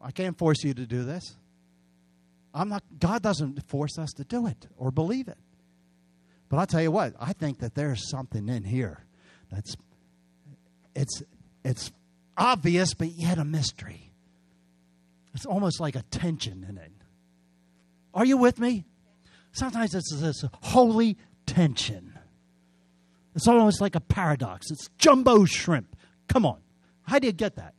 I can't force you to do this. I'm not God doesn't force us to do it or believe it. But I'll tell you what, I think that there's something in here that's it's it's obvious but yet a mystery. It's almost like a tension in it. Are you with me? Sometimes it's this holy tension. It's almost like a paradox. It's jumbo shrimp. Come on. How do you get that?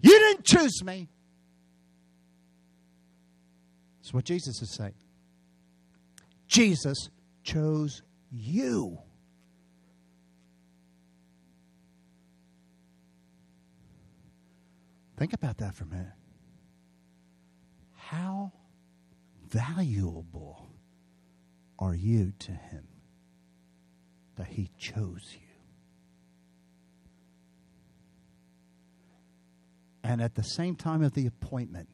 You didn't choose me. That's what Jesus is saying. Jesus chose you. Think about that for a minute. How valuable are you to Him that He chose you? And at the same time of the appointment,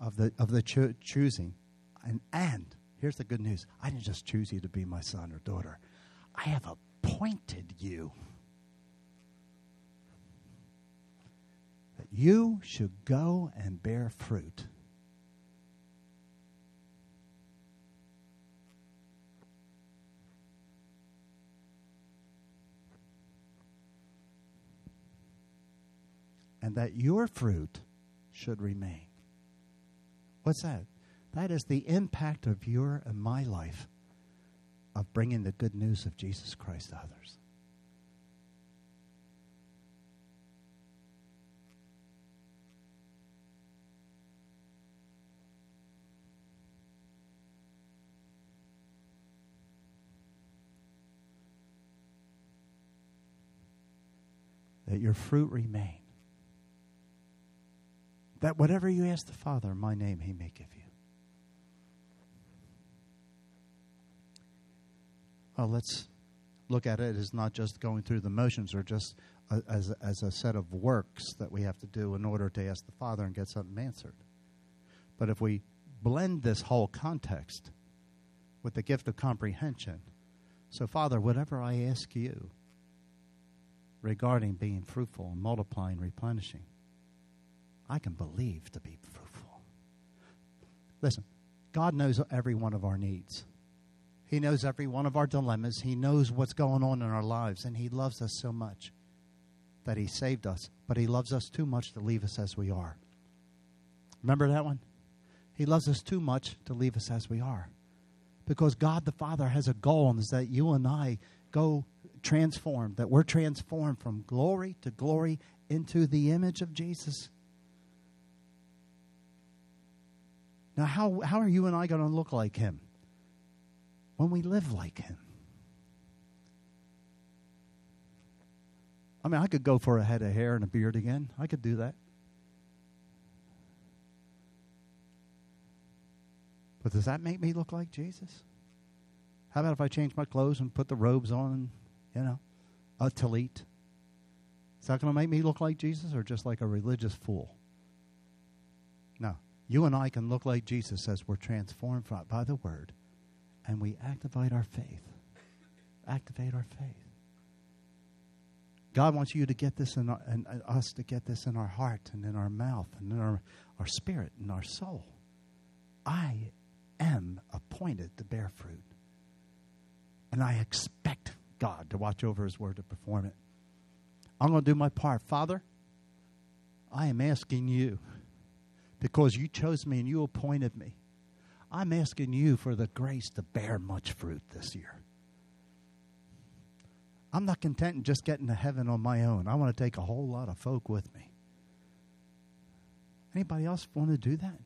of the, of the cho- choosing, and, and here's the good news I didn't just choose you to be my son or daughter, I have appointed you. You should go and bear fruit. and that your fruit should remain. What's that? That is the impact of your and my life of bringing the good news of Jesus Christ to others. That your fruit remain that whatever you ask the Father my name, he may give you. Well, let's look at it as not just going through the motions or just a, as, as a set of works that we have to do in order to ask the Father and get something answered. But if we blend this whole context with the gift of comprehension, so Father, whatever I ask you regarding being fruitful and multiplying, replenishing, I can believe to be fruitful. Listen, God knows every one of our needs. He knows every one of our dilemmas. He knows what's going on in our lives, and He loves us so much that He saved us, but He loves us too much to leave us as we are. Remember that one? He loves us too much to leave us as we are. Because God the Father has a goal, and is that you and I go transformed, that we're transformed from glory to glory into the image of Jesus. Now, how, how are you and I going to look like him? When we live like him. I mean, I could go for a head of hair and a beard again. I could do that. But does that make me look like Jesus? How about if I change my clothes and put the robes on you know, a talit? Is that going to make me look like Jesus or just like a religious fool? No. You and I can look like Jesus as we're transformed by the Word and we activate our faith. Activate our faith. God wants you to get this in our, and us to get this in our heart and in our mouth and in our, our spirit and our soul. I am appointed to bear fruit. And I expect God to watch over His word to perform it. I'm going to do my part. Father, I am asking you because you chose me and you appointed me. I'm asking you for the grace to bear much fruit this year. I'm not content in just getting to heaven on my own. I want to take a whole lot of folk with me. Anybody else want to do that?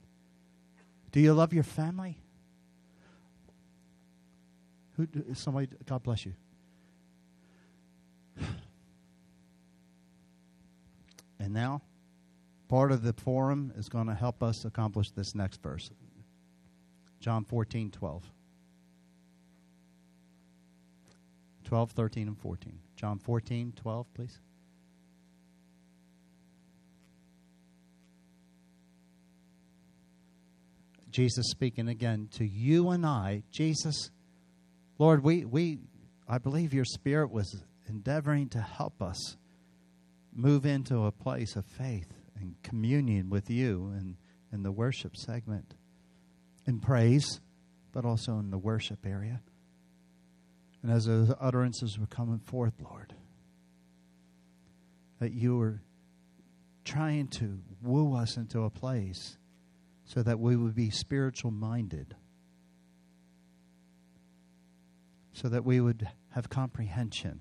Do you love your family? Who somebody God bless you. And now part of the forum is going to help us accomplish this next verse. John 14, 12. 12, 13, and 14. John 14, 12, please. Jesus speaking again to you and I. Jesus, Lord, we, we I believe your spirit was endeavoring to help us move into a place of faith and communion with you and in the worship segment, in praise, but also in the worship area. And as those utterances were coming forth, Lord, that you were trying to woo us into a place so that we would be spiritual minded, so that we would have comprehension.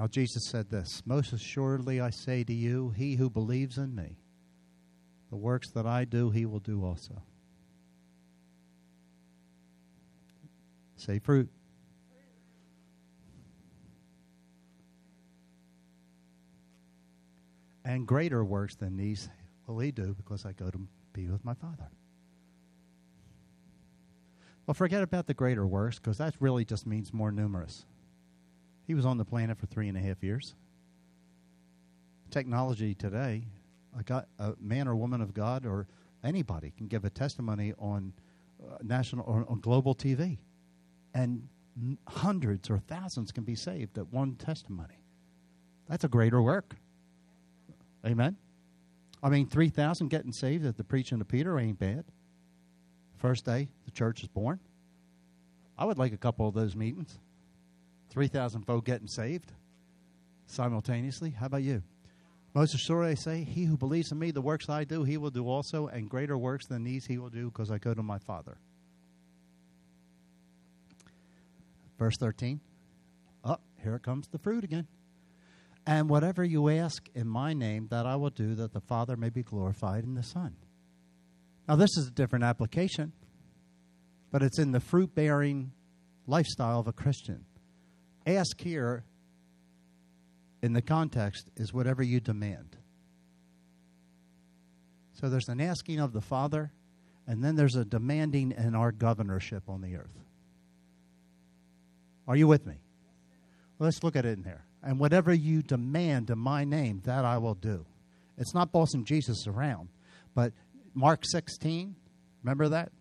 Now, Jesus said this Most assuredly I say to you, he who believes in me, the works that I do, he will do also. Say fruit. And greater works than these will he do because I go to be with my Father. Well, forget about the greater works because that really just means more numerous. He was on the planet for three and a half years. Technology today, a, God, a man or woman of God or anybody can give a testimony on uh, national or on global TV and hundreds or thousands can be saved at one testimony. That's a greater work. Amen. I mean, 3,000 getting saved at the preaching of Peter ain't bad. First day the church is born. I would like a couple of those meetings. 3,000 folk getting saved simultaneously. How about you? Most assuredly, I say, He who believes in me, the works I do, he will do also, and greater works than these he will do, because I go to my Father. Verse 13. Oh, here comes the fruit again. And whatever you ask in my name, that I will do, that the Father may be glorified in the Son. Now, this is a different application, but it's in the fruit bearing lifestyle of a Christian. Ask here, in the context, is whatever you demand. So there's an asking of the Father, and then there's a demanding in our governorship on the earth. Are you with me? Let's look at it in there. And whatever you demand in my name, that I will do. It's not bossing Jesus around, but Mark 16, remember that?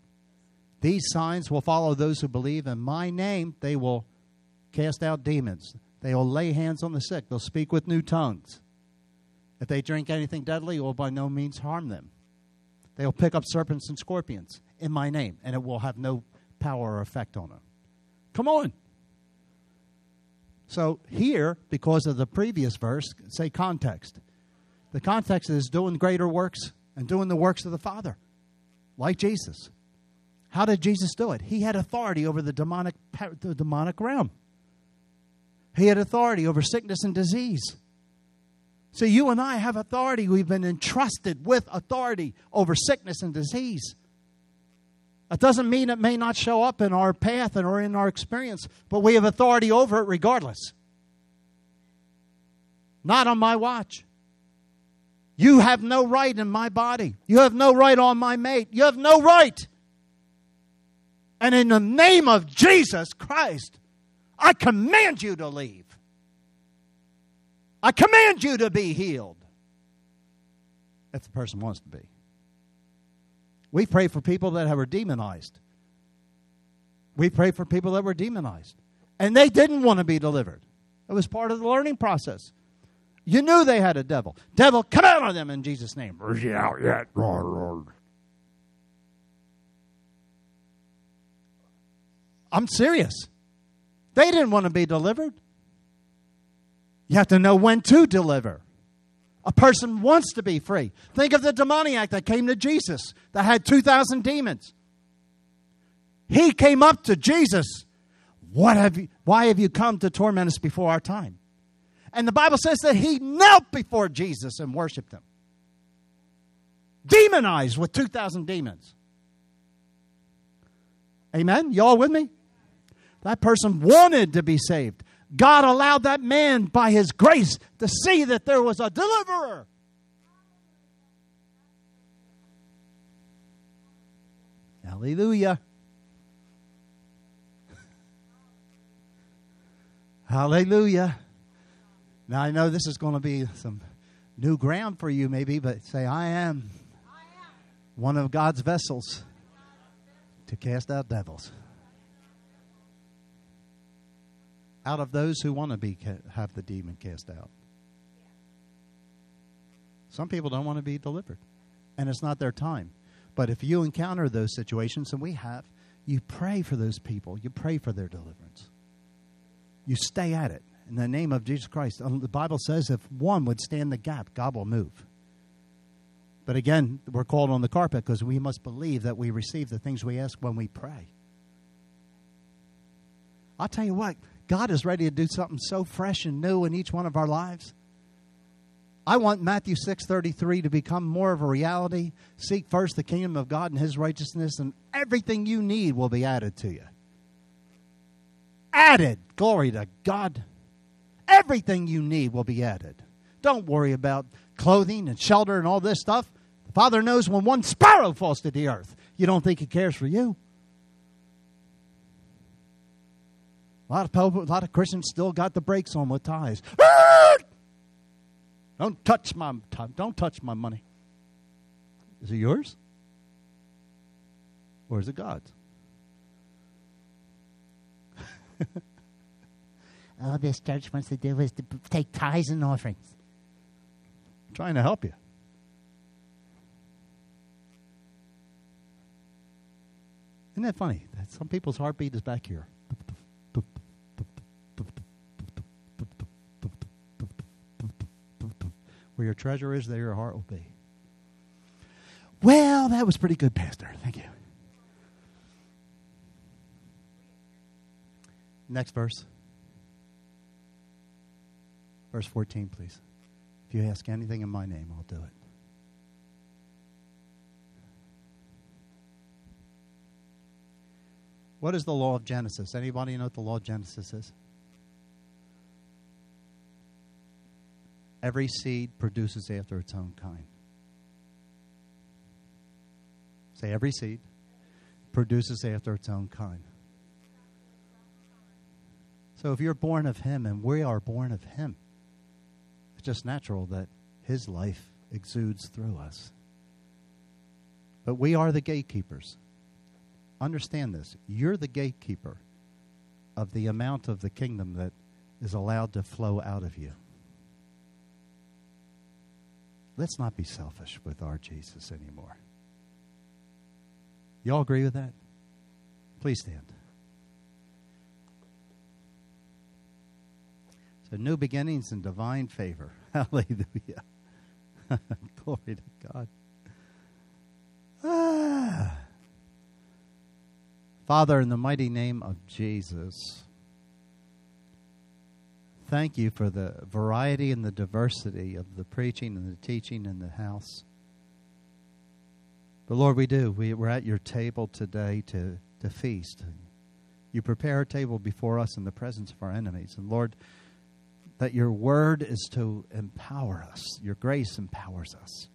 These signs will follow those who believe in my name. They will cast out demons. They will lay hands on the sick. They'll speak with new tongues. If they drink anything deadly, it will by no means harm them. They will pick up serpents and scorpions in my name, and it will have no power or effect on them. Come on. So here, because of the previous verse, say context. The context is doing greater works and doing the works of the Father, like Jesus. How did Jesus do it? He had authority over the demonic, the demonic realm. He had authority over sickness and disease. So you and I have authority. We've been entrusted with authority over sickness and disease. That doesn't mean it may not show up in our path and or in our experience, but we have authority over it regardless. Not on my watch. You have no right in my body. You have no right on my mate. You have no right. And in the name of Jesus Christ, I command you to leave. I command you to be healed. If the person wants to be. We pray for people that were demonized. We pray for people that were demonized. And they didn't want to be delivered. It was part of the learning process. You knew they had a devil. Devil, come out of them in Jesus' name. Where's he out yet? I'm serious. They didn't want to be delivered. You have to know when to deliver. A person wants to be free. Think of the demoniac that came to Jesus that had 2,000 demons. He came up to Jesus. What have you, why have you come to torment us before our time? And the Bible says that he knelt before Jesus and worshiped him. Demonized with 2,000 demons. Amen? Y'all with me? That person wanted to be saved. God allowed that man, by his grace, to see that there was a deliverer. Hallelujah. Hallelujah. Now, I know this is going to be some new ground for you, maybe, but say, I am one of God's vessels to cast out devils. Out of those who want to be have the demon cast out. Some people don't want to be delivered, and it's not their time. But if you encounter those situations, and we have, you pray for those people. You pray for their deliverance. You stay at it in the name of Jesus Christ. Um, the Bible says if one would stand the gap, God will move. But again, we're called on the carpet because we must believe that we receive the things we ask when we pray. I'll tell you what, God is ready to do something so fresh and new in each one of our lives. I want Matthew 6:33 to become more of a reality. Seek first the kingdom of God and his righteousness and everything you need will be added to you. Added. Glory to God. Everything you need will be added. Don't worry about clothing and shelter and all this stuff. The Father knows when one sparrow falls to the earth. You don't think He cares for you? A lot of people, a lot of Christians still got the brakes on with tithes. *laughs* Don't touch my don't touch my money. Is it yours? Or is it God's? *laughs* All this church wants to do is to take tithes and offerings. I'm trying to help you. Isn't that funny? That some people's heartbeat is back here. Where your treasure is, there your heart will be. Well, that was pretty good, Pastor. Thank you. Next verse. Verse 14, please. If you ask anything in my name, I'll do it. What is the law of Genesis? Anybody know what the law of Genesis is? Every seed produces after its own kind. Say, every seed produces after its own kind. So if you're born of Him and we are born of Him, it's just natural that his life exudes through us. But we are the gatekeepers. Understand this. You're the gatekeeper of the amount of the kingdom that is allowed to flow out of you. Let's not be selfish with our Jesus anymore. Y'all agree with that? Please stand. So, new beginnings and divine favor. *laughs* Hallelujah. *laughs* Glory to God. Ah. Father, in the mighty name of Jesus, thank you for the variety and the diversity of the preaching and the teaching in the house. But Lord, we do. We, we're at your table today to, to feast. You prepare a table before us in the presence of our enemies. And Lord, that your word is to empower us. Your grace empowers us.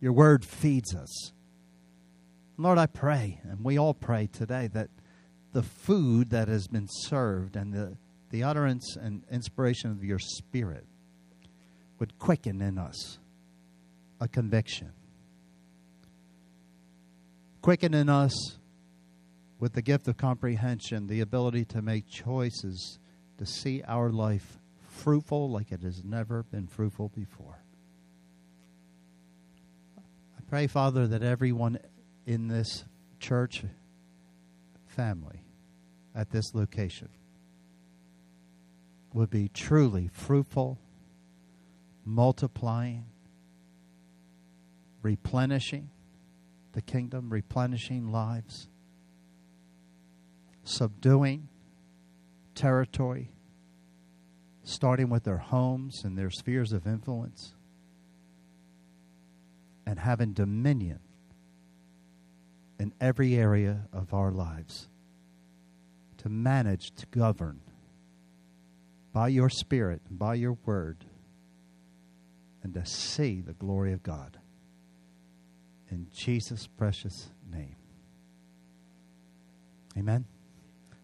Your word feeds us. Lord, I pray, and we all pray today, that the food that has been served and the, the utterance and inspiration of your spirit would quicken in us a conviction. Quicken in us with the gift of comprehension, the ability to make choices, to see our life fruitful like it has never been fruitful before. I pray, Father, that everyone in this church family at this location would be truly fruitful, multiplying, replenishing the kingdom, replenishing lives, subduing territory, starting with their homes and their spheres of influence, and having dominion in every area of our lives to manage, to govern by your Spirit by your word, and to see the glory of God. In Jesus' precious name. Amen.